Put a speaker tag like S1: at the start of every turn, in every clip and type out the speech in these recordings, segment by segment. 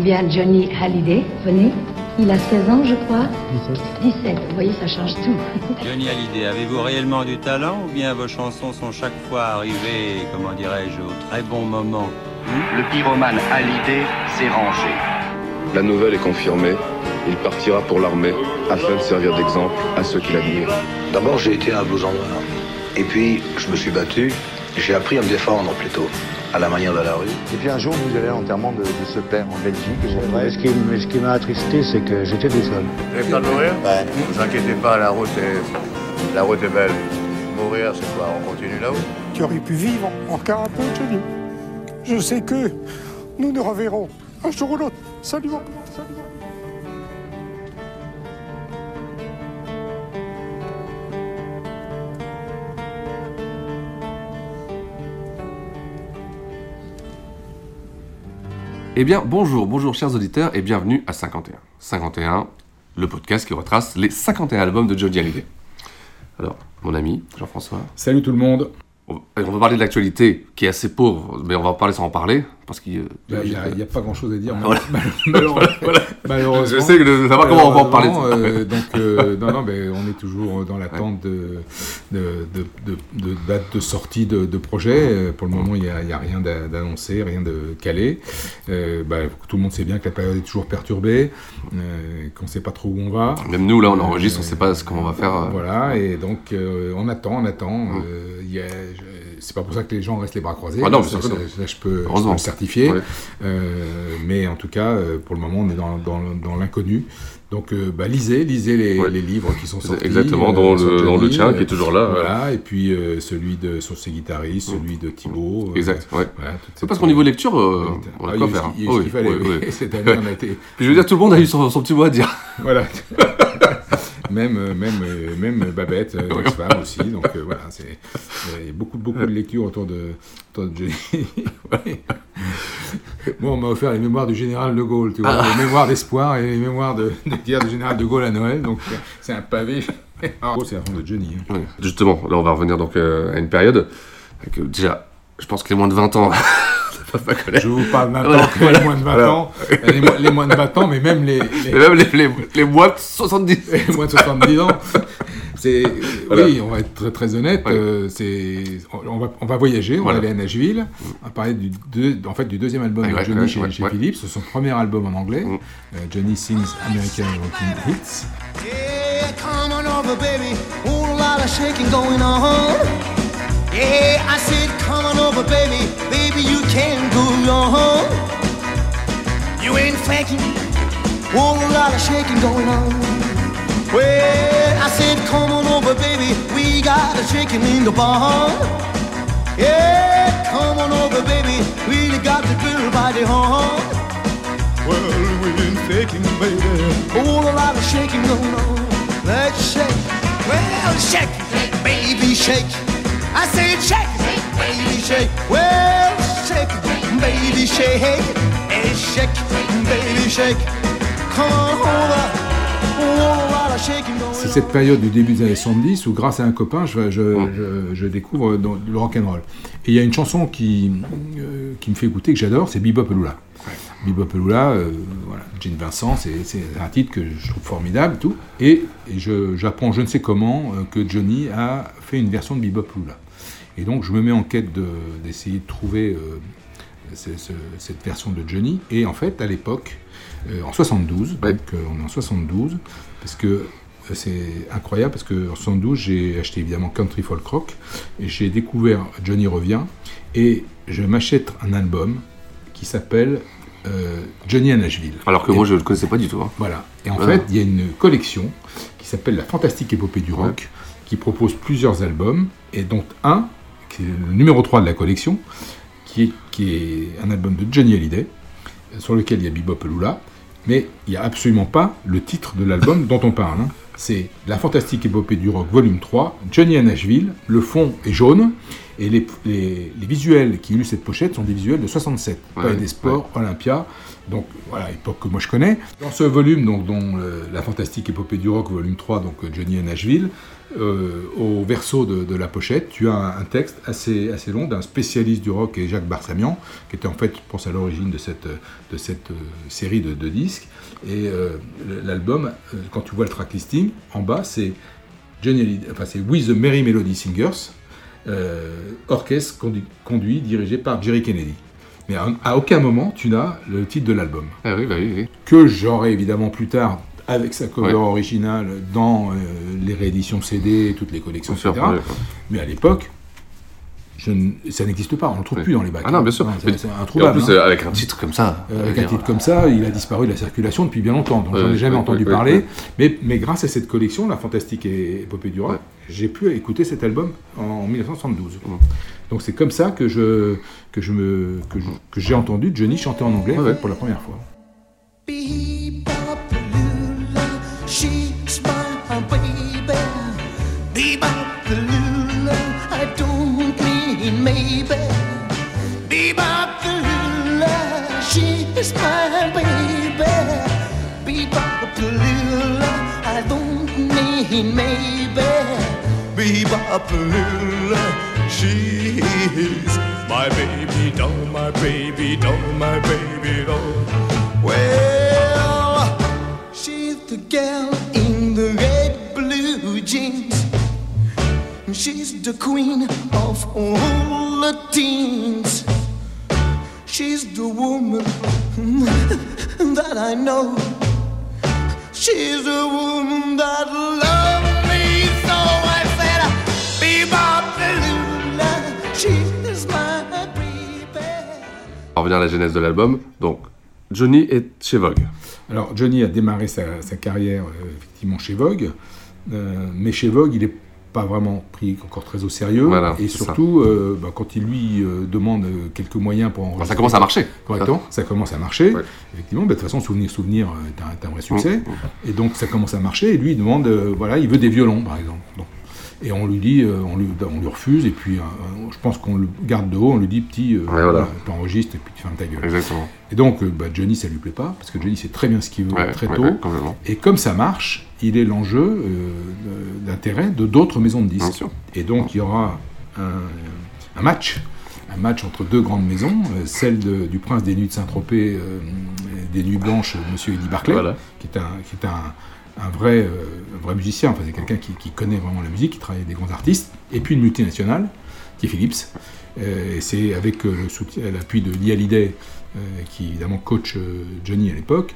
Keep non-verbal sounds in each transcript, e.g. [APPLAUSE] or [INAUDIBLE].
S1: Eh bien, Johnny Hallyday, venez. Il a 16 ans, je crois. 17. 17, vous voyez, ça change tout. [LAUGHS]
S2: Johnny Hallyday, avez-vous réellement du talent ou bien vos chansons sont chaque fois arrivées, comment dirais-je, au très bon moment?
S3: Le pyromane Hallyday s'est rangé.
S4: La nouvelle est confirmée. Il partira pour l'armée afin de servir d'exemple à ceux qui l'admirent.
S5: D'abord, j'ai été un blouson noir. Et puis, je me suis battu. J'ai appris à me défendre plutôt, à la manière de la rue.
S6: Et puis un jour, vous allez à l'enterrement de, de, ce père en Belgique.
S7: Ouais, ce qui, ce qui m'a attristé, c'est que j'étais tout seul.
S8: Vous avez peur de mourir? Ouais. Ne vous inquiétez pas, la route est, la route est belle. Mourir, c'est quoi? On continue là-haut?
S9: Tu aurais pu vivre encore un peu, Johnny. Je sais que nous nous reverrons un jour ou l'autre. Salut,
S10: Eh bien, bonjour, bonjour chers auditeurs et bienvenue à 51. 51, le podcast qui retrace les 51 albums de Johnny Hallyday. Alors, mon ami Jean-François.
S11: Salut tout le monde.
S10: On va parler de l'actualité qui est assez pauvre, mais on va en parler sans en parler. Parce qu'il
S11: n'y a, a, pas grand chose à dire.
S10: Voilà.
S11: Malheureusement. [LAUGHS] [LAUGHS]
S10: Malheureusement. Je sais que de savoir comment on va en parler.
S11: Euh, donc, euh, [LAUGHS] non, non, mais on est toujours dans l'attente de, de, de, de, date de sortie de, projet. Pour le moment, il n'y a, a, rien d'annoncé, rien de calé. Euh, bah, tout le monde sait bien que la période est toujours perturbée, euh, qu'on ne sait pas trop où on va.
S10: Même nous, là, on enregistre, on ne sait pas ce qu'on va faire.
S11: Voilà, et donc on attend, on attend. Il y a, c'est pas pour ça que les gens restent les bras croisés.
S10: Ah non,
S11: ça,
S10: ça,
S11: ça, ça, je, peux, je peux le certifier. Ouais. Euh, mais en tout cas, pour le moment, on est dans, dans, dans l'inconnu. Donc, euh, bah, lisez, lisez les, ouais. les, livres qui sont sortis.
S10: Exactement, dans, euh, le, dans le tien qui est toujours là.
S11: Voilà, et puis euh, celui de sur ses guitaristes, celui de Thibaut.
S10: exact, ouais. Voilà, c'est parce qu'au niveau lecture, on a ah, quoi
S11: il,
S10: faire.
S11: Il, oh, il fallait. [LAUGHS] Cette année, on a été.
S10: Puis je veux dire, tout le monde a eu son, son petit mot à dire.
S11: Voilà. [LAUGHS] même, même, même Babette, euh, ex-femme aussi. Donc euh, voilà, c'est il y a beaucoup, beaucoup de lectures autour de, autour de Johnny. [LAUGHS] ouais. Bon, on m'a offert les mémoires du général de Gaulle, tu vois, ah. les mémoires d'espoir et les mémoires de, de guerre du général de Gaulle à Noël. Donc c'est un pavé. En gros, c'est la fin de Johnny. Hein.
S10: Ouais. Justement, là, on va revenir donc euh, à une période que déjà, je pense que les moins de 20 ans.
S11: Je vous parle maintenant voilà, que voilà, les moins de 20 voilà. ans, les, mo les, moins de 20 ans, mais même les, les...
S10: même les, les, les, moins de 70. [LAUGHS]
S11: Les moins de 70 ans. C'est, oui, on va être très, très honnête. Euh, c'est, on va, on va voyager, on va aller à Nashville. On va parler du, deux, en fait, du deuxième album de Johnny chez, chez Philips. C'est son premier album en anglais. Mm. Euh, Johnny Sings American Rockin' Hits.
S12: Yeah, come on over, baby. Whole lot of shaking going on. Yeah, I said, come on over, baby. Baby, you can't go wrong. You ain't faking. Whole lot of shaking going on. Well, I said, come on over, baby. We got a shaking in the barn. Yeah, come on over, baby. Really got the girl by the horn. Well, we ain't faking, baby. Whole lot of shaking going on. Let's shake. Well, shake, baby, shake. I said shake, baby shake. Well, shake, baby shake. Hey, shake, baby shake. Come on over.
S11: C'est cette période du début des années 70 où, grâce à un copain, je, je, je, je découvre le rock'n'roll. Et il y a une chanson qui, euh, qui me fait écouter, que j'adore, c'est Bebop Lula. Bebop Lula, euh, voilà, Gene Vincent, c'est un titre que je trouve formidable, tout. Et, et j'apprends, je, je, ne sais comment, euh, que Johnny a fait une version de Bebop Lula. Et donc je me mets en quête d'essayer de, de, trouver euh, ce, ce, cette version de Johnny. Et en fait, à l'époque, euh, en 72, ouais. donc euh, on est en 72, parce que c'est incroyable, parce qu'en 72, j'ai acheté évidemment Country Folk Rock, et j'ai découvert Johnny Revient, et je m'achète un album qui s'appelle euh, Johnny à Nashville.
S10: Alors que
S11: et,
S10: moi je ne le connaissais pas du tout. Hein.
S11: Voilà. Et en fait, il y a une collection qui s'appelle La Fantastique Épopée du Rock, ouais. qui propose plusieurs albums, et dont un, qui est le numéro 3 de la collection, qui est, qui est un album de Johnny Hallyday, sur lequel il y a Bebop Lula, mais il n'y a absolument pas le titre de l'album dont on parle. Hein. C'est La Fantastique Épopée du Rock, volume 3, Johnny à Nashville, le fond est jaune, Et les, les- les visuels qui illustrent cette pochette sont des visuels de 67,
S10: Ouais,
S11: des Sports, Olympia. Donc voilà, époque que moi je connais. Dans ce volume, donc, dont euh, La fantastique épopée du rock, volume 3, donc euh, Johnny à Nashville, euh, au verso de, de la pochette, tu as un, un texte assez, assez long d'un spécialiste du rock et Jacques Barsamian, qui était en fait, je pense, à l'origine de cette, de cette euh, série de, de disques. Et euh, l'album, euh, quand tu vois le track listing, en bas, c'est Johnny enfin c'est With the Merry Melody Singers, euh, orchestre conduit, conduit, dirigé par Jerry Kennedy. Mais à, à aucun moment tu n'as le titre de l'album.
S10: Ah oui, bah oui, oui.
S11: Que j'aurai évidemment plus tard avec sa cover
S10: Ouais.
S11: originale dans euh, les rééditions CD, toutes les collections, etc. Mais à l'époque, je ça n'existe pas, on ne le trouve
S10: Ouais.
S11: plus dans les bacs.
S10: Ah non, bien sûr.
S11: Ouais, C'est
S10: Et en
S11: introuvable.
S10: plus,
S11: hein.
S10: euh, avec un titre comme ça.
S11: Euh, avec un titre comme ça, il a disparu de la circulation depuis bien longtemps, donc
S10: Ouais,
S11: j'en ai jamais
S10: ouais,
S11: entendu
S10: ouais,
S11: parler.
S10: ouais.
S11: Mais, mais grâce à cette collection, La Fantastique et Épopée du Rock, j'ai pu écouter cet album en 1972. Donc c'est comme ça que je que je me que je- que j'ai entendu Johnny chanter en anglais pour la première fois.
S12: Mean maybe. Bebop-a-lula, she's my baby doll, my baby doll, my baby doll. Well, she's the gal in the red blue jeans. She's the queen of all the teens. She's the woman [LAUGHS] that I know. She's the woman that
S10: revenir à la genèse de l'album. Donc, Johnny est chez Vogue.
S11: Alors Johnny a démarré sa, sa carrière euh, effectivement chez Vogue, euh, mais chez Vogue il n'est pas vraiment pris encore très au sérieux.
S10: Voilà,
S11: et surtout, euh, bah, quand il lui demande quelques moyens pour enregistrer.
S10: ça commence à marcher.
S11: Correctement, ça commence à marcher. Effectivement, bah, de toute façon, Souvenir Souvenir est un, vrai succès.
S10: Mmh,
S11: Et donc ça commence à marcher. Et lui, il demande, voilà, il veut des violons par exemple. Donc, et on lui dit, euh, on, lui, on lui refuse. Et puis, euh, je pense qu'on le garde de haut. On lui dit, petit, euh,
S10: voilà.
S11: t'enregistres et puis tu fermes ta gueule.
S10: Exactement.
S11: Et donc, euh, bah, Johnny, ça lui plaît pas, parce que Johnny sait très bien ce qu'il veut
S10: Ouais,
S11: très
S10: ouais,
S11: tôt.
S10: ouais,
S11: et comme ça marche, il est l'enjeu euh, d'intérêt de d'autres maisons de disques. Et donc, il y aura un, un match, un match entre deux grandes maisons, euh, celle de- du prince des nuits de Saint-Tropez, euh, des nuits blanches, euh, Monsieur Eddie Barclay,
S10: Voilà.
S11: qui est un, qui est un, un vrai, euh, vrai musicien, enfin, c'est quelqu'un qui, qui connaît vraiment la musique, qui travaille avec des grands artistes, et puis une multinationale, qui est Philips. Euh, et c'est avec euh, l'appui de Lee Hallyday, euh, qui évidemment coach Johnny à l'époque,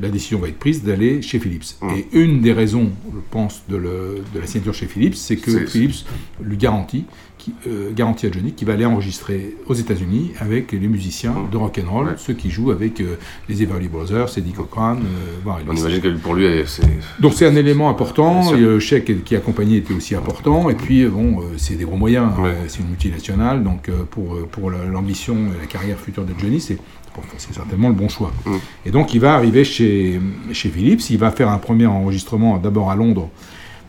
S11: la décision va être prise d'aller chez Philips. Et une des raisons, je pense, de, le- de la signature chez Philips, c'est que Philips lui garantit, qui, euh, à Johnny qu'il va aller enregistrer aux États-Unis avec les musiciens de rock and roll, ceux qui jouent avec euh, les Everly Brothers, Eddie Cochran, euh, voire
S10: On imagine que pour lui, c'est.
S11: Donc c'est un élément important, et le chèque qui accompagnait était aussi important, et puis bon, c'est des gros moyens, c'est une multinationale, donc euh, pour, euh, pour la- l'ambition et la carrière future de Johnny, c'est certainement le bon choix.
S10: Mm.
S11: Et donc il va arriver chez, chez Philips, il va faire un premier enregistrement d'abord à Londres,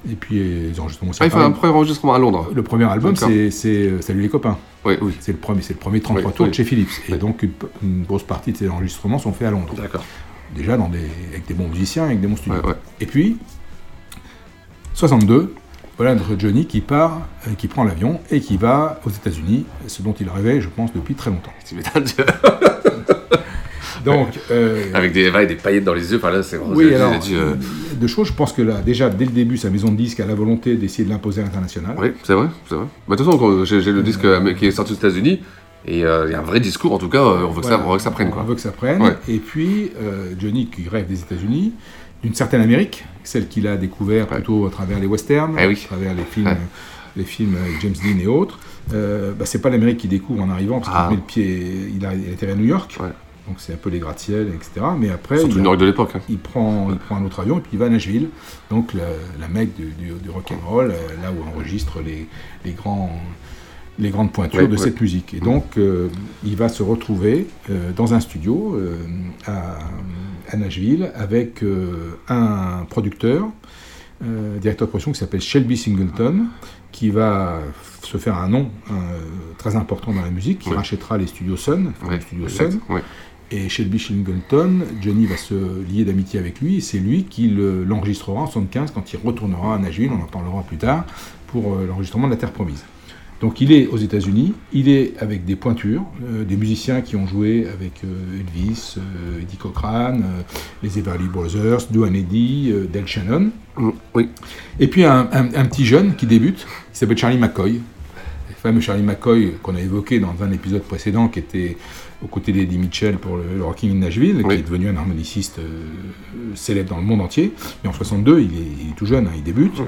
S11: et puis euh, les enregistrements
S10: Ah, il fait un premier enregistrement à Londres.
S11: Le premier album, c'est Salut les copains.
S10: Oui, oui.
S11: C'est le premier, c'est le premier 33
S10: Oui,
S11: tours de chez Philips. Et donc une, une grosse partie de ces enregistrements sont faits à Londres.
S10: D'accord.
S11: Déjà dans des, avec des bons musiciens, avec des bons studios. Et puis, 62, voilà notre Johnny qui part, euh, qui prend l'avion et qui va aux États-Unis, ce dont il rêvait, je pense, depuis très longtemps.
S10: Tu. [LAUGHS]
S11: Donc, euh,
S10: Avec des, des paillettes dans les yeux, là, c'est
S11: oui, alors,
S10: dit, euh,
S11: deux choses. Je pense que là, déjà, dès le début, sa maison de disques a la volonté d'essayer de l'imposer à l'international.
S10: Oui, c'est vrai, c'est vrai. Bah, de toute façon, j'ai le disque euh, qui est sorti aux États-Unis, et il y a un vrai discours, en tout cas, on veut, que, ça,
S11: Voilà.
S10: on veut que ça prenne. Quoi.
S11: On veut que ça prenne.
S10: Ouais.
S11: Et puis, Johnny qui rêve des États-Unis, d'une certaine Amérique, celle qu'il a découvert plutôt à travers les westerns,
S10: Eh oui.
S11: à travers les films,
S10: Ouais.
S11: les films avec James Dean et autres. Euh, bah, c'est pas l'Amérique qu'il découvre en arrivant, parce
S10: Ah.
S11: qu'il met le pied, il a, il a été à New York. Donc c'est un peu les gratte-ciel, etc. Mais après,
S10: Surtout
S11: il,
S10: New York de l'époque, hein.
S11: il prend, il prend un autre avion et puis il va à Nashville, donc la, la mecque du, du, du rock and roll, euh, là où on enregistre les, les grands, les grandes pointures
S10: Ouais,
S11: de
S10: ouais.
S11: cette musique. Et donc euh, il va se retrouver euh, dans un studio euh, à, à Nashville avec euh, un producteur, euh, directeur de production qui s'appelle Shelby Singleton, qui va se faire un nom euh, très important dans la musique, qui
S10: Ouais.
S11: rachètera les studios Sun, enfin,
S10: Ouais,
S11: les studios Sun.
S10: ouais.
S11: Et Shelby Singleton, Johnny va se lier d'amitié avec lui, et c'est lui qui le- l'enregistrera en 75 quand il retournera à Nashville, on en parlera plus tard, pour l'enregistrement de La Terre Promise. Donc il est aux États-Unis, il est avec des pointures, euh, des musiciens qui ont joué avec euh, Elvis, euh, Eddie Cochran, euh, les Everly Brothers, Duane Eddy, Del Shannon.
S10: Oui.
S11: Et puis un, un- un petit jeune qui débute, qui s'appelle Charlie McCoy. Le fameux Charlie McCoy qu'on a évoqué dans un épisode précédent, qui était aux côtés d'Eddie Mitchell pour le, Rocking in Nashville, qui est devenu un harmoniciste euh, célèbre dans le monde entier. Mais en 62, il est, il est tout jeune, hein, il débute.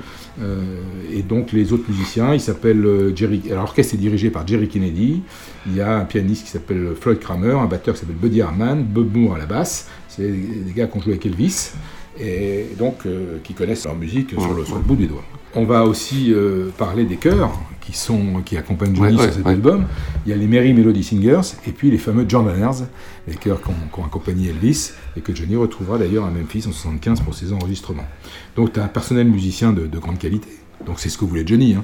S11: Euh, et donc les autres musiciens, il s'appelle euh, Jerry. Alors l'orchestre est dirigé par Jerry Kennedy. Il y a un pianiste qui s'appelle Floyd Kramer, un batteur qui s'appelle Buddy Harman, Bob Moore à la basse. C'est des, des gars qui ont joué avec Elvis et donc euh, qui connaissent leur musique sur, le, sur le bout des doigts. On va aussi euh, parler des chœurs qui, sont, qui accompagnent Johnny
S10: Ouais,
S11: sur
S10: ouais,
S11: cet
S10: ouais.
S11: album. Il y a les Merry Melody Singers et puis les fameux Jordaners, les chœurs qui ont, accompagné Elvis et que Johnny retrouvera d'ailleurs à Memphis en 75 pour ses enregistrements. Donc tu as un personnel musicien de, de grande qualité. Donc c'est ce que voulait Johnny. hein.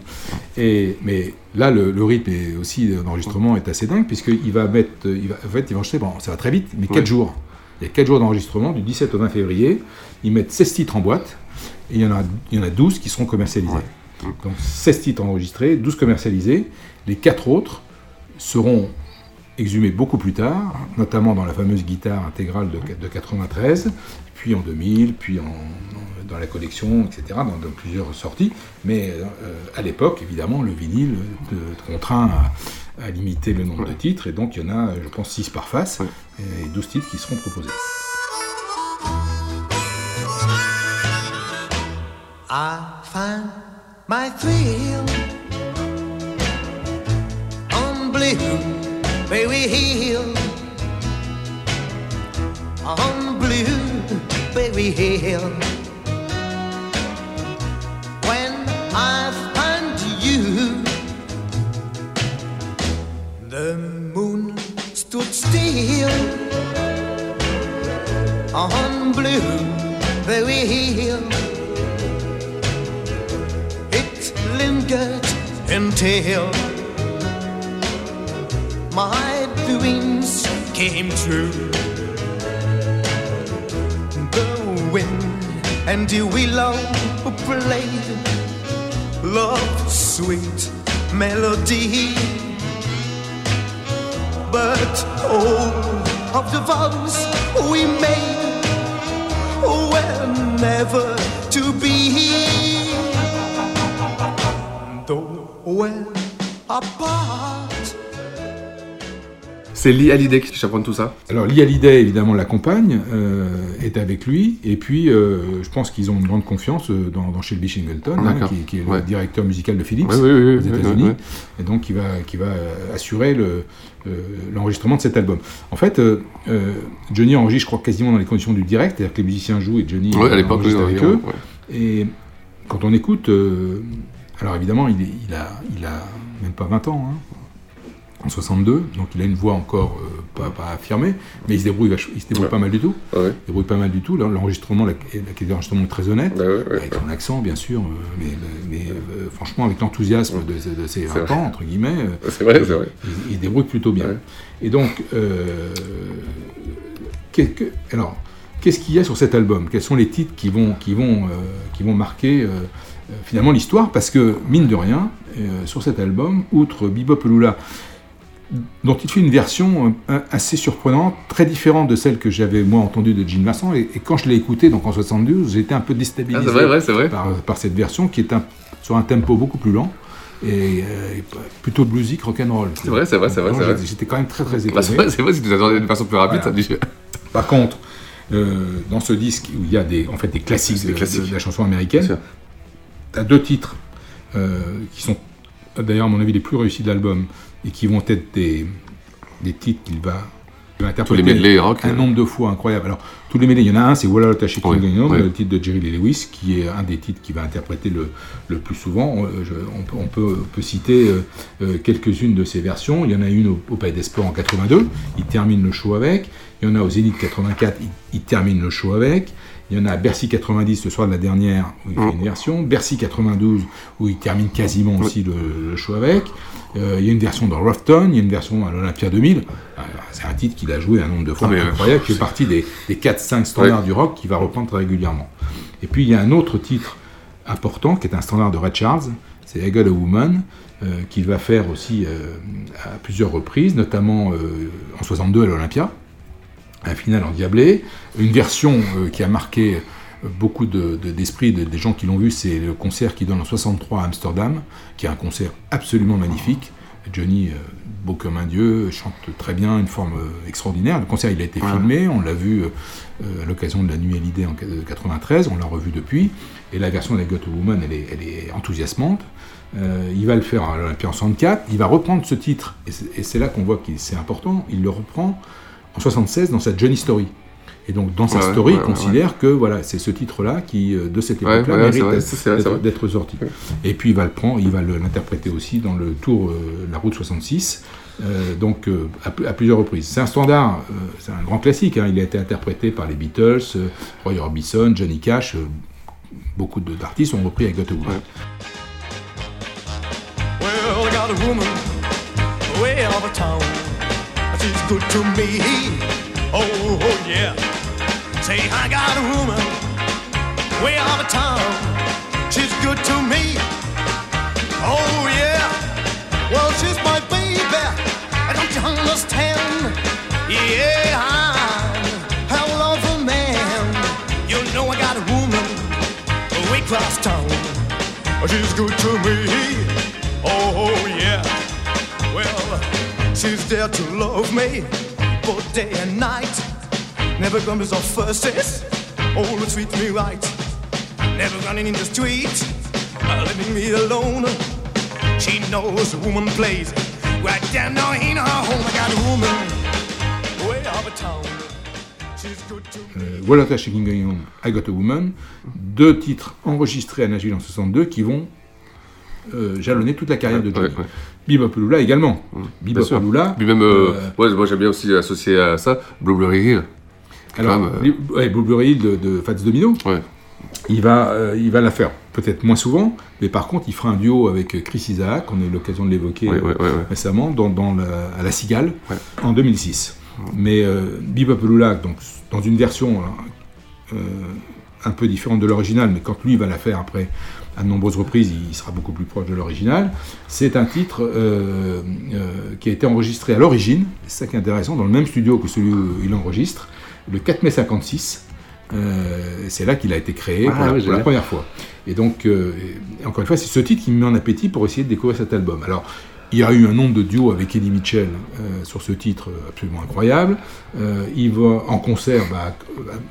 S11: Et, mais là, le, le rythme aussi d'enregistrement est assez dingue puisqu'il va mettre, il va, en fait, il va enregistrer, bon, ça va très vite, mais 4
S10: Ouais.
S11: jours. Il y a 4 jours d'enregistrement, du 17 au 20 février. Ils mettent 16 titres en boîte et il y en a, il y en a 12 qui seront commercialisés. Donc 16 titres enregistrés, 12 commercialisés. Les 4 autres seront exhumés beaucoup plus tard, notamment dans la fameuse guitare intégrale de, de 93, puis en 2000, puis en, dans la collection, etc., dans, dans plusieurs sorties. Mais euh, à l'époque, évidemment, le vinyle te contraint à, à limiter le nombre de titres, et donc il y en a, je pense, 6 par face, et 12 titres qui seront proposés.
S12: I find my thrill on Blueberry Hill. On Blueberry Hill. When I find you, the moon stood still on Blueberry Hill. It lingered until my dreams came true. The wind and the willow played love sweet melody. But all of the vows we made were never Apart.
S10: C'est Lee Hallyday qui chaperonne tout ça
S11: Alors Lee Hallyday, évidemment, l'accompagne, euh, est avec lui, et puis euh, je pense qu'ils ont une grande confiance euh, dans, dans Shelby Singleton, hein, qui, qui est
S10: Ouais.
S11: le directeur musical de Philips
S10: Ouais, ouais, ouais,
S11: aux États-Unis,
S10: ouais, ouais.
S11: et donc qui va, qui va assurer le, euh, l'enregistrement de cet album. En fait, euh, Johnny enregistre, je crois, quasiment dans les conditions du direct, c'est-à-dire que les musiciens jouent et Johnny
S10: Ouais, à l'époque,
S11: enregistre
S10: oui,
S11: avec eux.
S10: ouais.
S11: Et quand on écoute, euh, alors évidemment, il, est- il, a, il a même pas 20 ans, hein, en 62, donc il a une voix encore euh, pas, pas affirmée, mais il se débrouille, vach- il se débrouille
S10: Ouais.
S11: pas mal du tout.
S10: Ouais.
S11: Il se débrouille pas mal du tout. L'enregistrement, la, la qualité d'enregistrement est très honnête,
S10: Bah ouais,
S11: avec son accent bien sûr, euh, mais, mais, euh, franchement avec l'enthousiasme de, de ses 20
S10: vrai.
S11: ans, entre guillemets,
S10: vrai, c'est vrai.
S11: il, il se débrouille plutôt bien. Et donc, euh, que- alors, qu'est-ce qu'il y a sur cet album? Quels sont les titres qui vont, qui vont, qui vont marquer finalement l'histoire Parce que, mine de rien, euh, sur cet album, outre Bebop Lula, dont il fait une version euh, assez surprenante, très différente de celle que j'avais moi entendue de Gene Masson, et, et quand je l'ai écoutée donc en 72, j'ai été un peu déstabilisé
S10: Ah, vrai, vrai.
S11: Par, par cette version qui est un- sur un tempo beaucoup plus lent et, euh, et plutôt bluesy que rock'n'roll.
S10: C'est vrai, c'est vrai, c'est vrai,
S11: Donc,
S10: c'est vrai.
S11: j'étais- J'étais quand même très très étonné.
S10: Bah, c'est vrai, c'est vrai, si tu attendais une façon plus rapide,
S11: Voilà.
S10: ça dit.
S11: Par contre, euh, dans ce disque où il y a des, en fait, des classiques,
S10: des
S11: de-
S10: classiques.
S11: De, de la chanson américaine, as deux titres euh, qui sont d'ailleurs à mon avis les plus réussis de l'album et qui vont être des, des titres qu'il va, va interpréter
S10: les rock,
S11: un
S10: euh.
S11: nombre de fois incroyable. Alors tous les medley, il y en a un, c'est Walla Shaking
S10: Oui,
S11: le titre de Jerry Lee Lewis, qui est un des titres qu'il va interpréter le, le plus souvent. On, je- on peut, on peut- on peut citer euh, euh, quelques-unes de ces versions. Il y en a une au, au Palais des Sports en 82, il termine le show avec. Il y en a au Zénith 84, il, il termine le show avec. Il y en a Bercy 90, le soir de la dernière, où il fait une version. Bercy 92, où il termine quasiment aussi le, le show avec. Euh, il y a une version dans Roughton, il y a une version à l'Olympia 2000. Euh, c'est un titre qu'il a joué un nombre de fois
S10: Ah, euh,
S11: incroyable, qui fait partie des, des 4-5 standards
S10: Ouais.
S11: du rock qu'il va reprendre très régulièrement. Et puis il y a un autre titre important qui est un standard de Red Charles, c'est I Got a Woman, euh, qu'il va faire aussi euh, à plusieurs reprises, notamment en 62 à l'Olympia, un final endiablé. Une version euh, qui a marqué euh, beaucoup de- de- d'esprit de, des gens qui l'ont vu, c'est le concert qu'il donne en 63 à Amsterdam, qui est un concert absolument magnifique. Johnny, euh, beau comme un dieu, chante très bien, une forme euh, extraordinaire. Le concert, il a été
S10: Ouais.
S11: filmé, on l'a vu euh, à l'occasion de la nuit à l'idée en 93, on l'a revu depuis. Et la version de la Got a Woman, elle est, elle est enthousiasmante. Il va le faire à l'Olympia en 64. Il va reprendre ce titre, et c'est- et c'est là qu'on voit que c'est important. Il le reprend en 76 dans sa Johnny Story. Et donc dans sa
S10: Ouais,
S11: story,
S10: ouais,
S11: il
S10: ouais,
S11: considère que voilà, c'est ce titre-là qui, euh, de cette époque-là, mérite d'être- sorti. Et puis il va le prendre, il va l'interpréter aussi dans le tour euh, La Route 66, euh, donc euh, à, pl- à plusieurs reprises. C'est un standard, euh, c'est un grand classique. hein. Il a été interprété par les Beatles, euh, Roy Orbison, Johnny Cash. euh, beaucoup d'artistes ont repris avec Got a Woman.
S12: Well, I got a woman way out of town. She's good to me. Oh, oh, yeah. Say, I got a woman way out of town. She's good to me. Oh, yeah. Well, she's my baby. Don't you understand? Yeah, I'm a lover man. You know I got a woman way across town. She's good to me. Oh, oh yeah. Well, she's there to love me both day and night. Never comes off firsts. Oh, treat me right. Never running in the street, uh, leaving me alone. She knows the woman plays right down now in her home. I got a woman way out of town. She's good to
S11: Euh, Walter Shaking Going On, I Got a Woman, deux titres enregistrés à Nashville en 62 qui vont euh, jalonner toute la carrière de Johnny. Bebop Lula également.
S10: Bien
S11: Bebop
S10: sûr.
S11: Lula.
S10: Puis même, euh,
S11: euh,
S10: ouais, moi j'aime bien aussi associer à ça Blueberry Hill.
S11: Alors,
S10: même, euh,
S11: ouais, Blueberry Hill de, de Fats Domino, il, va, euh, il va la faire peut-être moins souvent, mais par contre, il fera un duo avec Chris Isaac, on a eu l'occasion de l'évoquer euh, récemment, dans, dans la- à La Cigale, en 2006. Mais euh, donc, dans une version euh, un peu différente de l'original, mais quand lui va la faire après à de nombreuses reprises, il sera beaucoup plus proche de l'original. C'est un titre euh, euh, qui a été enregistré à l'origine, c'est ça qui est intéressant, dans le même studio que celui où il enregistre, le 4 mai 56. Euh, c'est là qu'il a été créé
S10: Ah,
S11: pour, la,
S10: oui,
S11: pour la
S10: génial.
S11: première fois. Et donc, et encore une fois, c'est ce titre qui me met en appétit pour essayer de découvrir cet album. Alors, il y a eu un nombre de duos avec Eddie Mitchell euh, sur ce titre absolument incroyable. Euh, il va en concert bah,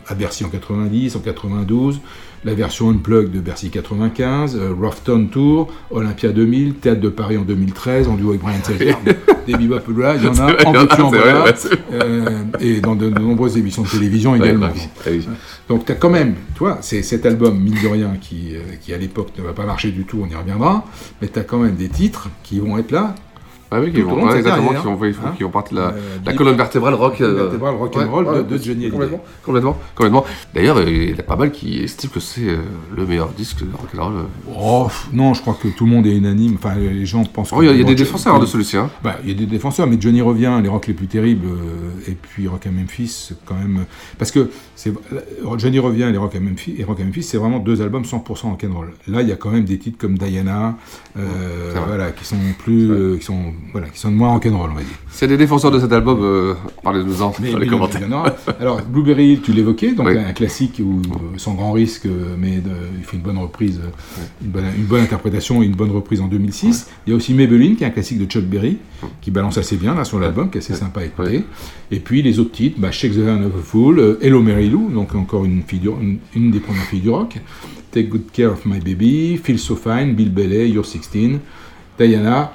S11: à Bercy en 90, en 92, la version Unplugged de Bercy 95, euh, Roughton Tour, Olympia 2000, Théâtre de Paris en 2013, en duo avec Brian [LAUGHS] des bebop là, il y en a [LAUGHS]
S10: vrai,
S11: en
S10: en
S11: veux-tu, voilà,
S10: ouais,
S11: euh, et dans de, de nombreuses émissions de télévision également.
S10: Ouais, ouais.
S11: Donc tu as quand même, tu vois, c'est cet album, mine de rien, qui, euh, qui à l'époque ne va pas marcher du tout, on y reviendra, mais tu as quand même des titres qui vont être là.
S10: Ah oui, qui vont, ouais, exactement,
S11: carrière,
S10: qui vont, qui
S11: hein.
S10: font partie de la,
S11: Euh,
S10: la colonne vertébrale rock. euh,
S11: vertébrale rock'n'roll
S10: ouais,
S11: de- de Johnny Hallyday.
S10: Complètement, complètement, complètement. D'ailleurs, euh, il y a pas mal qui estiment que c'est le meilleur disque de rock'n'roll. euh.
S11: Oh, non, je crois que tout le monde est unanime. Enfin, les gens pensent.
S10: Oh, il y a- y a des défenseurs, hein, de celui-ci, hein.
S11: Bah, il y a des défenseurs, mais Johnny revient, les rocks les plus terribles, et puis Rock à Memphis, quand même. Parce que Johnny revient et les Rock à Memphis, et Rock à Memphis, c'est vraiment deux albums 100% rock'n'roll. Là, il y a quand même des titres comme Diana, euh,
S10: C'est
S11: voilà, qui sont plus, euh, qui sont, voilà, qui sont moins rock'n'roll, on va dire.
S10: A des défenseurs de cet album, euh, parlez-nous-en
S11: Mais
S10: dans les commentaires.
S11: Alors, Blueberry Hill, tu l'évoquais, donc
S10: Oui.
S11: un classique où, euh, sans grand risque, euh, mais de- il fait une bonne reprise, une, bonne, une bonne interprétation et une bonne reprise en 2006. Il y a aussi Maybelline, qui est un classique de Chuck Berry, qui balance assez bien là sur l'album, qui est assez sympa à écouter. Et puis les autres titres, bah, Shake the Hand of a Fool, Hello Mary Donc encore une, du- une, des premières filles du rock, Take Good Care of My Baby, Feel So Fine, Bill Bailey, You're 16, Diana,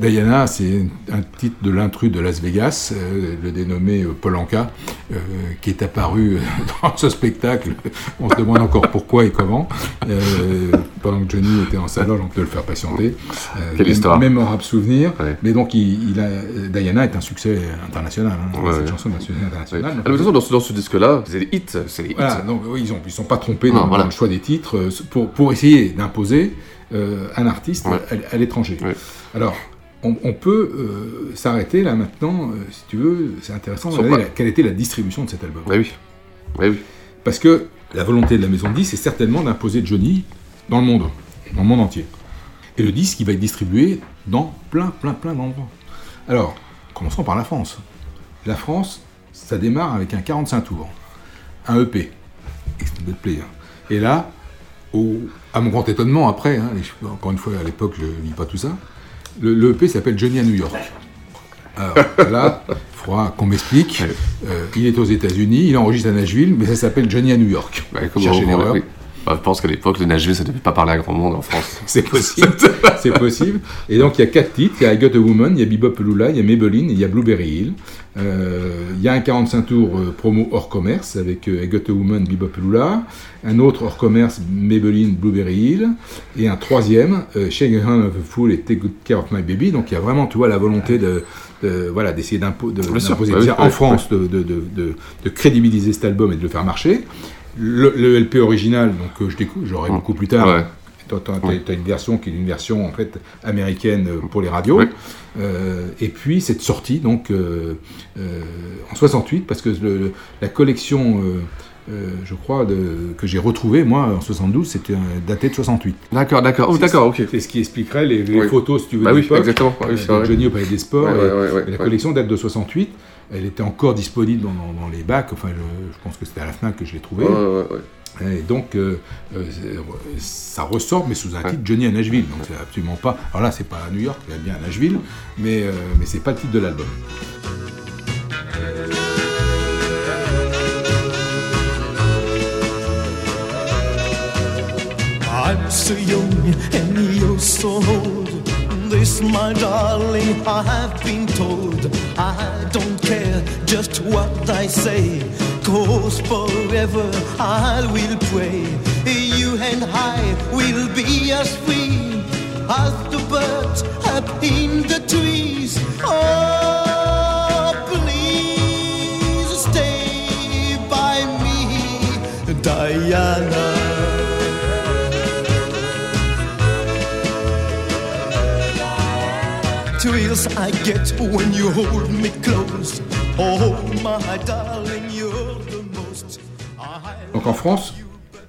S11: Diana, c'est un titre de l'intrus de Las Vegas, euh, le dénommé euh, Polanka, euh, qui est apparu [LAUGHS] dans ce spectacle. On se demande encore pourquoi et comment. Euh, pendant que Johnny était en salon, on peut le faire patienter. Euh,
S10: Quelle histoire.
S11: Mémorable souvenir.
S10: Ouais.
S11: Mais donc, il, il a, Diana est un succès international. hein.
S10: Ouais,
S11: Cette
S10: ouais.
S11: chanson est un succès international.
S10: Ah,
S11: Donc,
S10: mais de toute façon, dans ce, disque-là, c'est des hits, des hits.
S11: voilà, donc ils ne sont pas trompés
S10: Non,
S11: dans,
S10: voilà.
S11: dans le choix des titres euh, pour, pour essayer d'imposer euh, un artiste à, à l'étranger. Alors, on, on peut euh, s'arrêter là maintenant, euh, si tu veux, c'est intéressant de regarder la- quelle était la distribution de cet album.
S10: Oui. Oui.
S11: Parce que la volonté de la maison de disques, c'est certainement d'imposer Johnny dans le monde, dans le monde entier. Et le disque, il va être distribué dans plein, plein, plein d'endroits. Alors, commençons par la France. La France, ça démarre avec un 45 tours, un EP, Extended Play. hein. Et là, au- à mon grand étonnement, après, hein, encore une fois, à l'époque, je ne lis pas tout ça, le, le EP s'appelle Johnny à New York. Alors là, il [LAUGHS] faudra qu'on m'explique. Euh, il est aux États-Unis, il enregistre à Nashville, mais ça s'appelle Johnny à New York.
S10: Bah,
S11: Cherchez l'erreur.
S10: oui. Bah, je pense qu'à l'époque, le Nashville, ça ne devait pas parler à grand monde en France. [LAUGHS]
S11: C'est possible. c'est possible. Et donc, il y a quatre titres. Il y a I Got a Woman, il y a Bebop Lula, il y a Maybelline, il y a Blueberry Hill. Euh, il y a un 45 tours euh, promo hors commerce avec I Got a Woman, Bebop Lula. Un autre hors commerce, Maybelline, Blueberry Hill. Et un troisième, euh, Shake a Hand of a Fool et Take Good Care of My Baby. Donc, il y a vraiment, tu vois, la volonté de, de- voilà, d'essayer de- d'imposer
S10: Bah
S11: déjà
S10: oui,
S11: en
S10: oui,
S11: France, de, de- de- de- de crédibiliser cet album et de le faire marcher. Le, le LP original, donc euh, je découvre, j'aurai
S10: Mm.
S11: beaucoup plus tard.
S10: Ouais.
S11: Toi,
S10: Ouais.
S11: t'as une version qui est une version en fait américaine euh, pour les radios. Euh, et puis cette sortie donc euh, euh, en 68 parce que le- la collection, euh, je crois, de, que j'ai retrouvée moi en 72, c'était daté de 68.
S10: D'accord, d'accord. Oh,
S11: C'est-
S10: d'accord, ok.
S11: C'est ce qui expliquerait les, les
S10: Oui.
S11: photos, si tu veux,
S10: Bah oui, exactement. Oui,
S11: euh, de. Johnny au Palais des Sports.
S10: Ouais,
S11: et- la collection date de 68. Elle était encore disponible dans, dans- dans les bacs. Enfin, je, je pense que c'était à la Fnac que je l'ai trouvée. Et donc, euh, euh, ça ressort, mais sous un titre Johnny à Nashville. Donc, c'est absolument pas. Alors là, c'est pas à New York, c'est bien à Nashville, mais, euh, mais c'est pas le titre de l'album.
S12: I'm so young and you're so old. This, my darling, I have been told. I don't care just what I say, cause forever I will pray. You and I will be as free as the birds up in the trees. Oh, please stay by me, Diana. Thrills I get when you hold me close. Oh, my darling, you're the most. I
S11: Donc en France,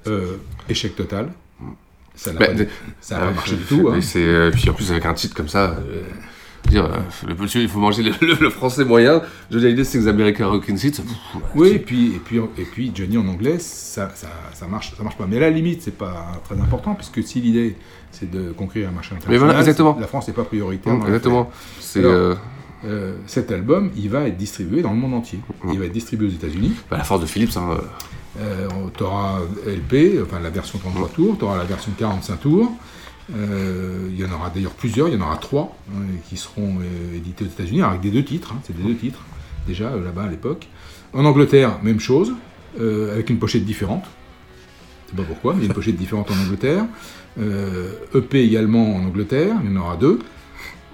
S11: euh, échec total. Ça n'a
S10: Bah,
S11: pas,
S10: de-
S11: ça a pas marché du tout. hein.
S10: mais c'est, euh, puis en plus, avec un titre comme ça. euh, dire, euh, le monsieur, il faut manger le, [LAUGHS] le- le français moyen. Johnny Hallyday, c'est les American Rockin' Seats.
S11: Oui, et puis, et, puis, et puis Johnny en anglais, ça, ça, ça, marche, ça marche pas. Mais à la limite, c'est pas très important, puisque si l'idée c'est de conquérir un marché international,
S10: Mais voilà, exactement.
S11: la France n'est pas prioritaire.
S10: Exactement. C'est, euh,
S11: euh, cet album, il va être distribué dans le monde entier. Il va être distribué aux États-Unis.
S10: bah, la force de Philips. Hein,
S11: Euh, tu auras LP, enfin la version 33 tours, tu auras la version 45 tours. Euh, il y en aura d'ailleurs plusieurs, il y en aura trois hein, qui seront euh, édités aux États-Unis avec des deux titres, hein, c'est des deux titres déjà euh, là-bas à l'époque. En Angleterre, même chose, avec une pochette différente. Je sais pas pourquoi, mais il y a une pochette différente en Angleterre. EP également en Angleterre, il y en aura deux.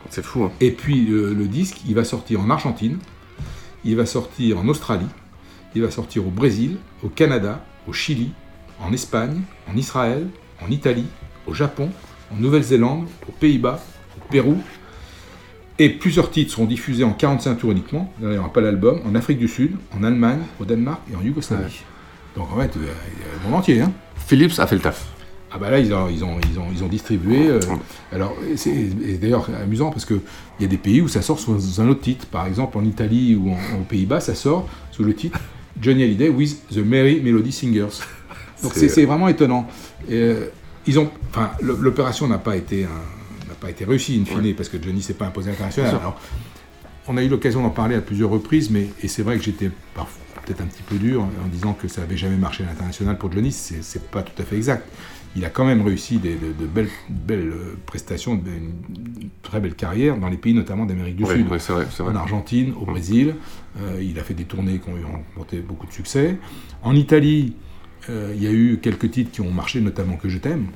S10: C'est fou. Hein.
S11: Et puis le disque, il va sortir en Argentine, il va sortir en Australie, il va sortir au Brésil, au Canada, au Chili, en Espagne, en Israël, en Italie, au Japon, en Nouvelle-Zélande, aux Pays-Bas, au Pérou. Et plusieurs titres seront diffusés en 45 tours uniquement, il n'y aura pas l'album, en Afrique du Sud, en Allemagne, au Danemark et en Yougoslavie. Donc en fait, euh, il y a le monde entier. Hein.
S10: Philips a fait le taf.
S11: Ah bah là, ils ont, ils ont, ils ont, ils ont distribué. euh, alors, c'est d'ailleurs amusant parce qu'il y a des pays où ça sort sous un autre titre. Par exemple, en Italie ou en- aux Pays-Bas, ça sort sous le titre Johnny Hallyday with the Merry Melody Singers. Donc
S10: C'est-
S11: vraiment étonnant. Et, euh, ils ont, enfin, l'opération n'a pas été n'a pas été réussie in fine parce que Johnny s'est pas imposé à l'international.
S10: Bien sûr.
S11: Alors, on a eu l'occasion d'en parler à plusieurs reprises, mais et c'est vrai que j'étais parfois peut-être un petit peu dur en, en disant que ça avait jamais marché à l'international pour Johnny. C'est c'est pas tout à fait exact. il a quand même réussi des, de, de belles, belles euh, prestations, de- une très belle carrière dans les pays notamment d'Amérique du
S10: Oui,
S11: Sud.
S10: oui, c'est vrai, c'est vrai.
S11: En Argentine, au Brésil, euh, il a fait des tournées qui ont remporté beaucoup de succès. En Italie, il y a eu quelques titres qui ont marché, notamment Que je t'aime,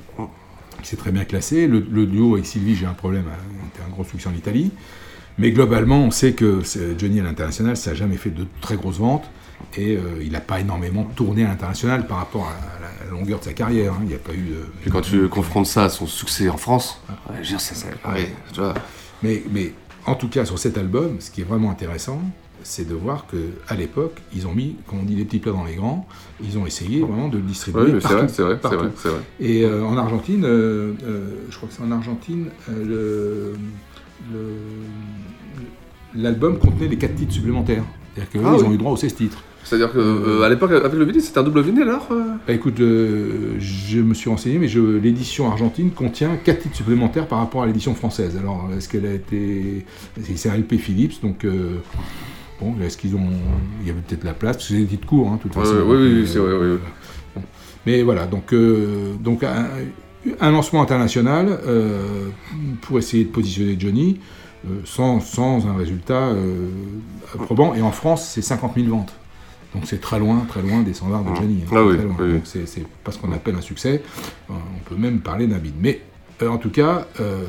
S11: qui s'est très bien classé. Le, le duo avec Sylvie, j'ai un problème, a été un gros succès en Italie. Mais globalement, on sait que Johnny à l'international, ça n'a jamais fait de très grosses ventes. Et euh, il n'a pas énormément tourné à l'international par rapport à la, longueur de sa carrière. hein. Il n'y a pas eu de.
S10: Et quand tu confrontes ça à son succès en France, ouais, je veux dire, pareil. Tu vois.
S11: Mais, mais en tout cas, sur cet album, ce qui est vraiment intéressant, c'est de voir que à l'époque, ils ont mis, comme on dit, les petits plats dans les grands. Ils ont essayé vraiment de le distribuer
S10: Oui, c'est vrai, c'est vrai, c'est vrai.
S11: Et euh, en Argentine, euh, euh, je crois que c'est en Argentine, le- le- l'album contenait les quatre titres supplémentaires. C'est-à-dire qu'eux,
S10: Ah oui.
S11: ont eu droit aux 16 titres.
S10: C'est-à-dire que euh, à l'époque, avec le vinyle, c'était un double vinyle alors euh?
S11: Bah, écoute, euh, je me suis renseigné, mais l'édition argentine contient 4 titres supplémentaires par rapport à l'édition française. Alors, est-ce qu'elle a été. c'est- C'est un LP Philips, donc. Bon, est-ce qu'ils ont. Il y avait peut-être la place, parce que c'est des titres courts, hein, de toute
S10: Ouais,
S11: façon.
S10: oui, oui,
S11: Euh,
S10: c'est vrai, oui.
S11: Mais voilà, donc, euh, donc un, un lancement international euh, pour essayer de positionner Johnny sans, sans un résultat probant. Et en France, c'est 50 000 ventes. Donc c'est très loin, très loin des standards de Johnny. hein,
S10: Ah oui, oui,
S11: c'est pas ce qu'on appelle un succès. On peut même parler d'un bide. Mais euh, en tout cas, euh,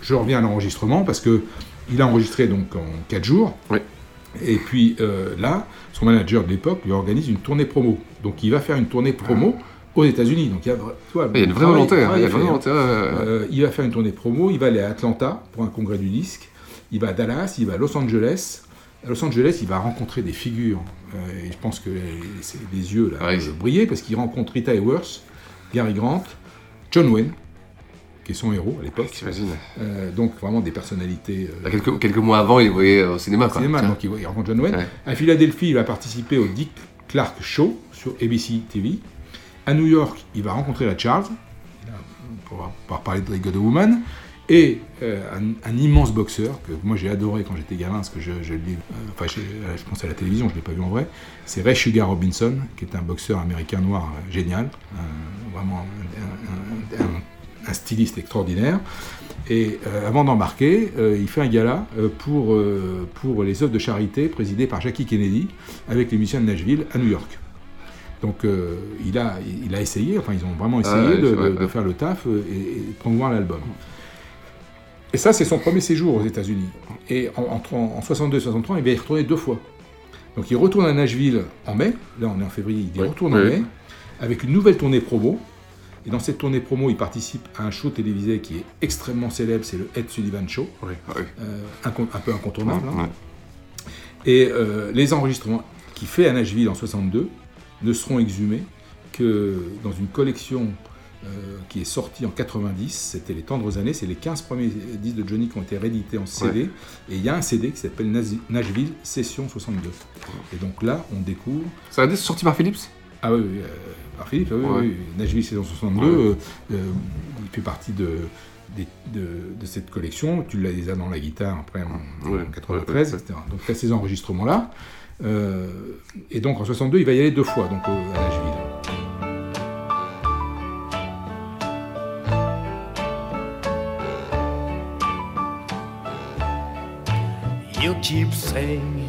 S11: je reviens à l'enregistrement parce que il a enregistré donc en 4 jours. Et puis euh, là, son manager de l'époque lui organise une tournée promo. Donc il va faire une tournée promo aux États-Unis. Donc il y a, tu vois,
S10: Il y a une vraie volonté, hein, il.
S11: Euh, il va faire une tournée promo. Il va aller à Atlanta pour un congrès du disque. Il va à Dallas. Il va à Los Angeles. À Los Angeles, il va rencontrer des figures. Euh, et je pense que les, yeux là, euh, brillaient parce qu'il rencontre Rita Hayworth, Gary Grant, John Wayne, qui est son héros à l'époque. Euh, donc vraiment des personnalités. euh,
S10: quelques, quelques mois avant, il voyait au cinéma.
S11: au
S10: quoi.
S11: cinéma, donc il, il rencontre John Wayne.
S10: Ouais.
S11: À Philadelphie, il va participer au Dick Clark Show sur ABC TV. À New York, il va rencontrer la Charles, pour pouvoir parler de God of Woman. Et euh, un, un immense boxeur que moi j'ai adoré quand j'étais gamin, parce que je, je euh, enfin, euh, je pense à la télévision, je ne l'ai pas vu en vrai. C'est Ray Sugar Robinson, qui est un boxeur américain noir euh, génial, vraiment un- un- un- styliste extraordinaire. Et euh, avant d'embarquer, euh, il fait un gala euh, pour, pour les œuvres de charité présidées par Jackie Kennedy avec les musiciens de Nashville à New York. Donc il, a, il a essayé, enfin ils ont vraiment essayé
S10: Ah ouais,
S11: de,
S10: c'est vrai,
S11: de- de
S10: ouais.
S11: faire le taf et, et de promouvoir l'album. Et ça, c'est son premier séjour aux États-Unis. Et en, entre- en 62 et 63, il va y retourner deux fois. Donc il retourne à Nashville en mai, là on est en février, il y
S10: Oui,
S11: retourne
S10: oui.
S11: en mai, avec une nouvelle tournée promo. Et dans cette tournée promo, il participe à un show télévisé qui est extrêmement célèbre, c'est le Ed Sullivan Show, Euh, un peu incontournable. hein.
S10: Ouais.
S11: Et euh, les enregistrements qu'il fait à Nashville en 62 ne seront exhumés que dans une collection euh, qui est sortie en 90, c'était les tendres années, c'est les 15 premiers disques de Johnny qui ont été réédités en CD,
S10: Ouais.
S11: et il y a un CD qui s'appelle Nashville Session 62. Et donc là, on découvre...
S10: C'est un disque sorti par Philips?
S11: Ah oui, oui, euh, par Philippe, oui,
S10: Ouais.
S11: oui, 62,
S10: Ouais.
S11: euh, euh, il fait partie de, des- de, de cette collection, tu l'as déjà dans la guitare après en, en
S10: Ouais,
S11: 93,
S10: ouais, ouais.
S11: etc. Donc tu as ces enregistrements-là, euh, et donc en 62, il va y aller deux fois donc, à Nashville.
S12: You keep saying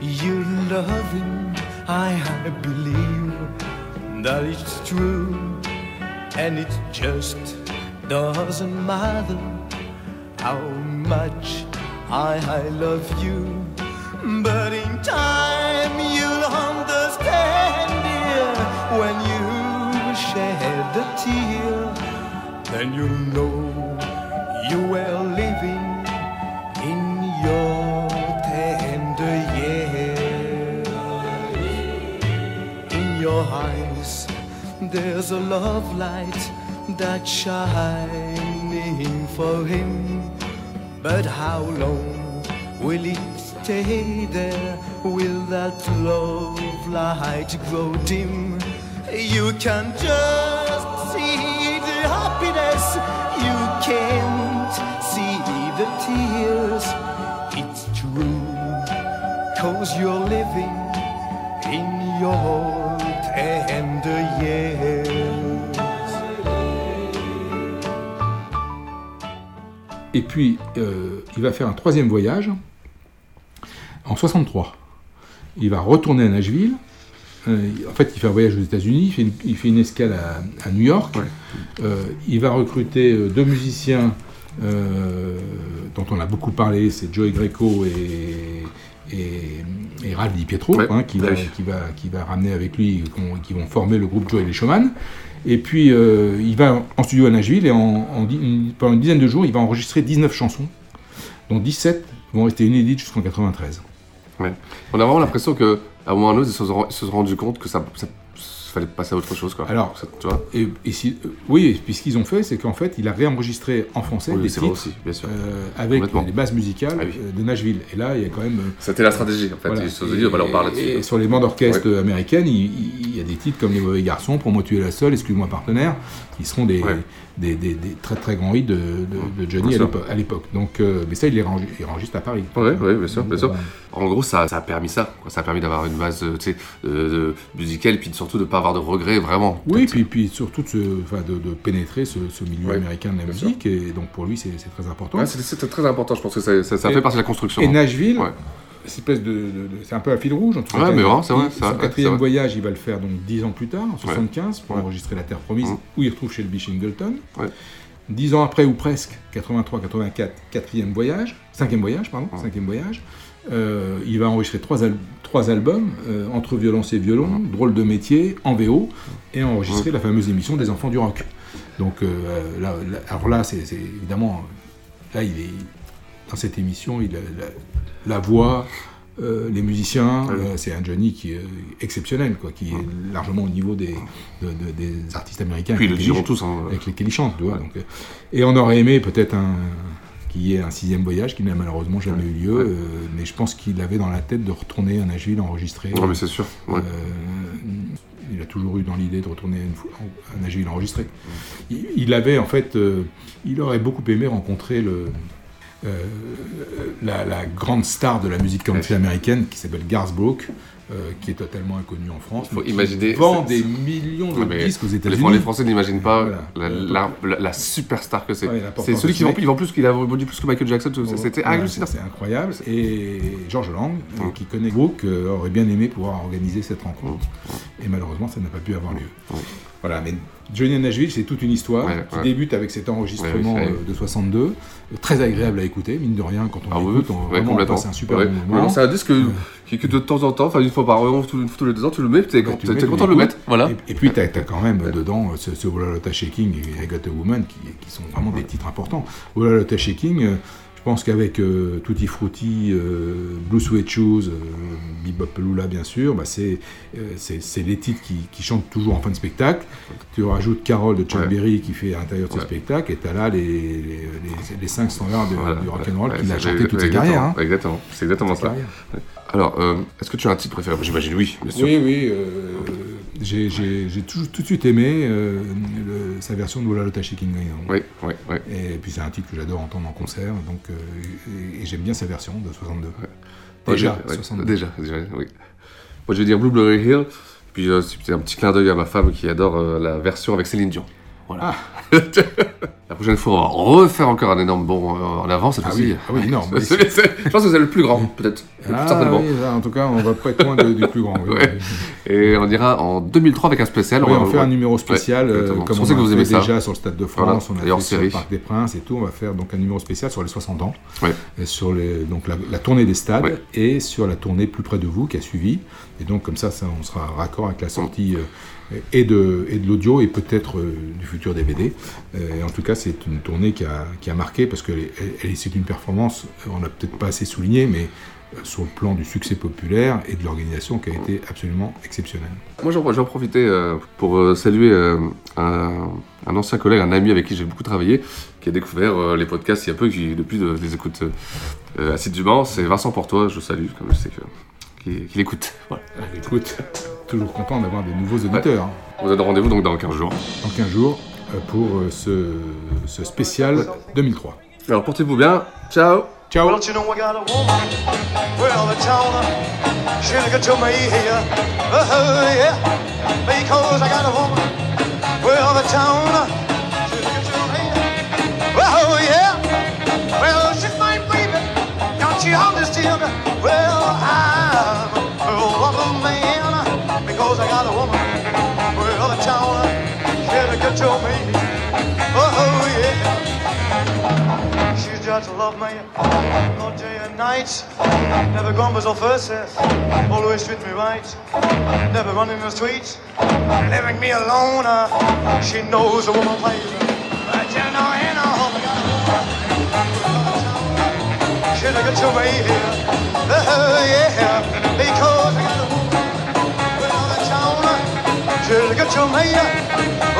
S12: you love him. I, I believe that it's true, and it just doesn't matter how much I, I love you. But in time you'll understand, dear, when you shed a tear, then you'll know you were there's a love light that's shining for him. But how long will it stay there? Will that love light grow dim? You can just see the happiness, you can't see the tears. It's true, cause you're living in your
S11: Et puis, euh, il va faire un troisième voyage en 63. Il va retourner à Nashville. Euh, en fait, il fait un voyage aux États-Unis, il, fait une escale à, New York. Euh, il va recruter deux musiciens dont on a beaucoup parlé, c'est Joey Greco et, et, et Ralph Di Pietro,
S10: Ouais.
S11: hein, qui, va, qui, va, qui va ramener avec lui, qui vont former le groupe Joey et les Showman. Et puis, euh, il va en studio à Nashville et en, en pendant une dizaine de jours, il va enregistrer 19 chansons, dont 17 vont rester inédites jusqu'en 93.
S10: Ouais. On a vraiment l'impression que à un moment ou à un autre, ils se sont, ils se sont rendus compte que ça, ça fallait passer à autre chose, quoi.
S11: Alors,
S10: Ça- tu vois
S11: Et, et si- euh, oui, et puis ce qu'ils ont fait, c'est qu'en fait, il a réenregistré en français
S10: Oui,
S11: des titres
S10: vrai aussi, bien sûr.
S11: euh, avec les bases musicales
S10: Ah oui.
S11: euh, de Nashville. Et là, il y a quand même. euh,
S10: C'était la stratégie, en fait.
S11: voilà.
S10: Ils se sont dit, on va leur parler
S11: Et- sur les bandes orchestres américaines, il, il- il y a des titres comme Les Mauvais Garçons, Pour moi tu es la seule, Excuse-moi partenaire, qui seront des,
S10: Ouais.
S11: Des, des- des très très grands hits de, de- de Johnny à l'époque. Donc, euh, mais ça, il les range- il enregistre à Paris.
S10: Oui, oui, bien sûr, bien sûr.
S11: Ouais.
S10: En gros, ça, ça a permis ça. quoi. Ça a permis d'avoir une base euh, euh, musicale, puis surtout de ne pas avoir de regrets, vraiment.
S11: Oui, puis, puis surtout de, se- enfin, de, de pénétrer ce, ce milieu
S10: Ouais,
S11: américain de la musique, et donc pour lui, c'est très important.
S10: Ouais, c'est- C'était très important, je pense que ça, ça, fait partie de la construction.
S11: Et
S10: hein.
S11: Nashville,
S10: Ouais.
S11: C'est espèce de, de- de- c'est un peu un fil rouge. En tout
S10: Ouais,
S11: cas.
S10: mais vraiment, c'est vrai,
S11: Il-
S10: c'est vrai,
S11: Son
S10: ouais,
S11: quatrième
S10: vrai.
S11: voyage, il va le faire donc dix ans plus tard, en 75, pour enregistrer La Terre Promise, où il retrouve Shelby Shingleton.
S10: Ouais.
S11: Dix ans après, ou presque, 83-84, quatrième voyage, cinquième voyage, pardon, cinquième voyage. Euh, il va enregistrer trois, al- trois albums, euh, Entre violence et violon, Drôle de métier, en VO, et enregistrer la fameuse émission des enfants du rock. Donc euh, là, là- alors là, c'est évidemment, là, il est dans cette émission, il a la, voix, euh, les musiciens, euh, c'est un Johnny qui est exceptionnel, quoi, qui est largement au niveau des, de- de- des artistes américains.
S10: Puis ils le diront tous, hein.
S11: Avec lesquels ils chantent, tu vois, donc, euh, et on aurait aimé peut-être un qu'il y ait un sixième voyage qui n'a malheureusement jamais eu lieu, euh, mais je pense qu'il avait dans la tête de retourner à Nashville enregistrer.
S10: Ouais, mais c'est sûr, ouais.
S11: Il a toujours eu dans l'idée de retourner à Nashville enregistrer. Il, il avait en fait, il aurait beaucoup aimé rencontrer le, la, la grande star de la musique country américaine qui s'appelle Garth Brooks, euh, qui est totalement inconnu en France.
S10: faut imaginer-
S11: vend des millions de
S10: Ouais,
S11: disques aux États-Unis.
S10: Les Français n'imaginent pas
S11: Voilà.
S10: la, la- la- la superstar que c'est.
S11: Ouais, l'importance
S10: c'est celui qui vend, il vend plus qu'il a vendu plus que Michael Jackson. tout- C'était hallucinant.
S11: C'est incroyable. Et George Lang, euh, qui connaît Brooke, euh, aurait bien aimé pouvoir organiser cette rencontre. Et malheureusement, ça n'a pas pu avoir lieu. Voilà, mais Johnny Nashville, c'est toute une histoire
S10: Ouais,
S11: qui
S10: ouais.
S11: débute avec cet enregistrement
S10: Ouais,
S11: euh, de 62, euh, très agréable à écouter, mine de rien, quand on
S10: Ah oui,
S11: l'écoute, on, vraiment, on passe un super bon moment.
S10: C'est un disque qui, que de temps en temps, enfin une fois par an, tous, les deux ans, tu le mets,
S11: Bah, tu mets, tu
S10: content de le mettre. Voilà.
S11: Et, et puis, tu as, quand même euh, dedans euh, ce, ce Woolalotta Shaking et I Got a Woman qui, qui sont vraiment des titres importants. Woolalotta Shaking, euh, pense qu'avec euh, Tutti Frutti, euh, Blue Suede Shoes, euh, Bebop Lula bien sûr, bah, c'est euh, c'est- les titres qui, qui chantent toujours en fin de spectacle. Tu rajoutes Carole de Chuck
S10: Ouais.
S11: Berry qui fait à l'intérieur de ses
S10: Ouais.
S11: spectacles et tu as là les, les, les- les cinq standards de-
S10: Voilà.
S11: du rock'n'roll
S10: Ouais,
S11: qu'il a chanté toute sa carrière. hein.
S10: Exactement, c'est exactement ça.
S11: carrière.
S10: Alors, est-ce que tu as un titre préféré? J'imagine oui, bien sûr.
S11: Oui, oui. J'ai tout, tout de suite aimé euh, le- sa version de Shaking Ring.
S10: Oui, oui, oui.
S11: Et puis c'est un titre que j'adore entendre en concert, donc euh, et, et j'aime bien sa version de 62.
S10: Moi,
S11: Déjà,
S10: j'ai- ouais,
S11: 62.
S10: déjà, déjà, oui. Moi, je vais dire Blueberry Hill. Puis euh, c'est un petit clin d'œil à ma femme qui adore la version avec Céline Dion. Voilà. [LAUGHS] la prochaine fois, on va refaire encore un énorme bond euh, en avant cette
S11: Ah
S10: fois-ci.
S11: oui, ah oui, [LAUGHS]
S10: c'est- je pense que c'est le plus grand, peut-être.
S11: Ah,
S10: certainement.
S11: oui, là, en tout cas, on va pas être loin de- du plus grand. oui,
S10: Ouais.
S11: oui.
S10: Et on ira en 2003 avec un spécial.
S11: On
S10: va-
S11: fait un
S10: ouais.
S11: numéro spécial,
S10: Ouais,
S11: euh, comme on
S10: pensais que vous aimez ça.
S11: déjà sur le Stade de France,
S10: Voilà.
S11: on a fait sur le Parc des Princes et tout. On va faire donc un numéro spécial sur les 60 ans,
S10: Ouais.
S11: et sur les, donc la, la tournée des stades et sur la tournée plus près de vous qui a suivi. Et donc comme ça, ça on sera raccord avec la sortie euh, et de, et de l'audio et peut-être euh, du futur DVD. Et en tout cas, c'est une tournée qui a, qui a marqué parce que c'est une performance, euh, on n'a peut-être pas assez souligné, mais euh, sur le plan du succès populaire et de l'organisation qui a été absolument exceptionnelle.
S10: Moi, j'en profiter euh, pour saluer un, un ancien collègue, un ami avec qui j'ai beaucoup travaillé, qui a découvert les podcasts il y a peu, qui depuis de- les écoute assidûment. C'est Vincent Portois, je salue, comme je sais que qu'il qu'il écoute. [LAUGHS] Voilà.
S11: Écoute, toujours content d'avoir des nouveaux auditeurs.
S10: On vous donne rendez-vous donc dans 15 jours.
S11: Dans 15 jours pour euh, ce, ce spécial 2003.
S10: Alors portez-vous bien, ciao
S11: Ciao
S12: Well, you know I got a woman? Well, the town, she's good to me here. Yeah, because I got a woman. Well, the town, she's good to me. Oh, yeah, understand? Well, can't control me. Oh, yeah. She's just love me all day and night. Never grumbles or fusses. Always treat me right. Never run in the streets. Leaving me alone. Uh, she knows a woman plays. But you know, you know, woman. Should I get me here? Oh, yeah. Because I got a woman. Well, the town. Should I get to me?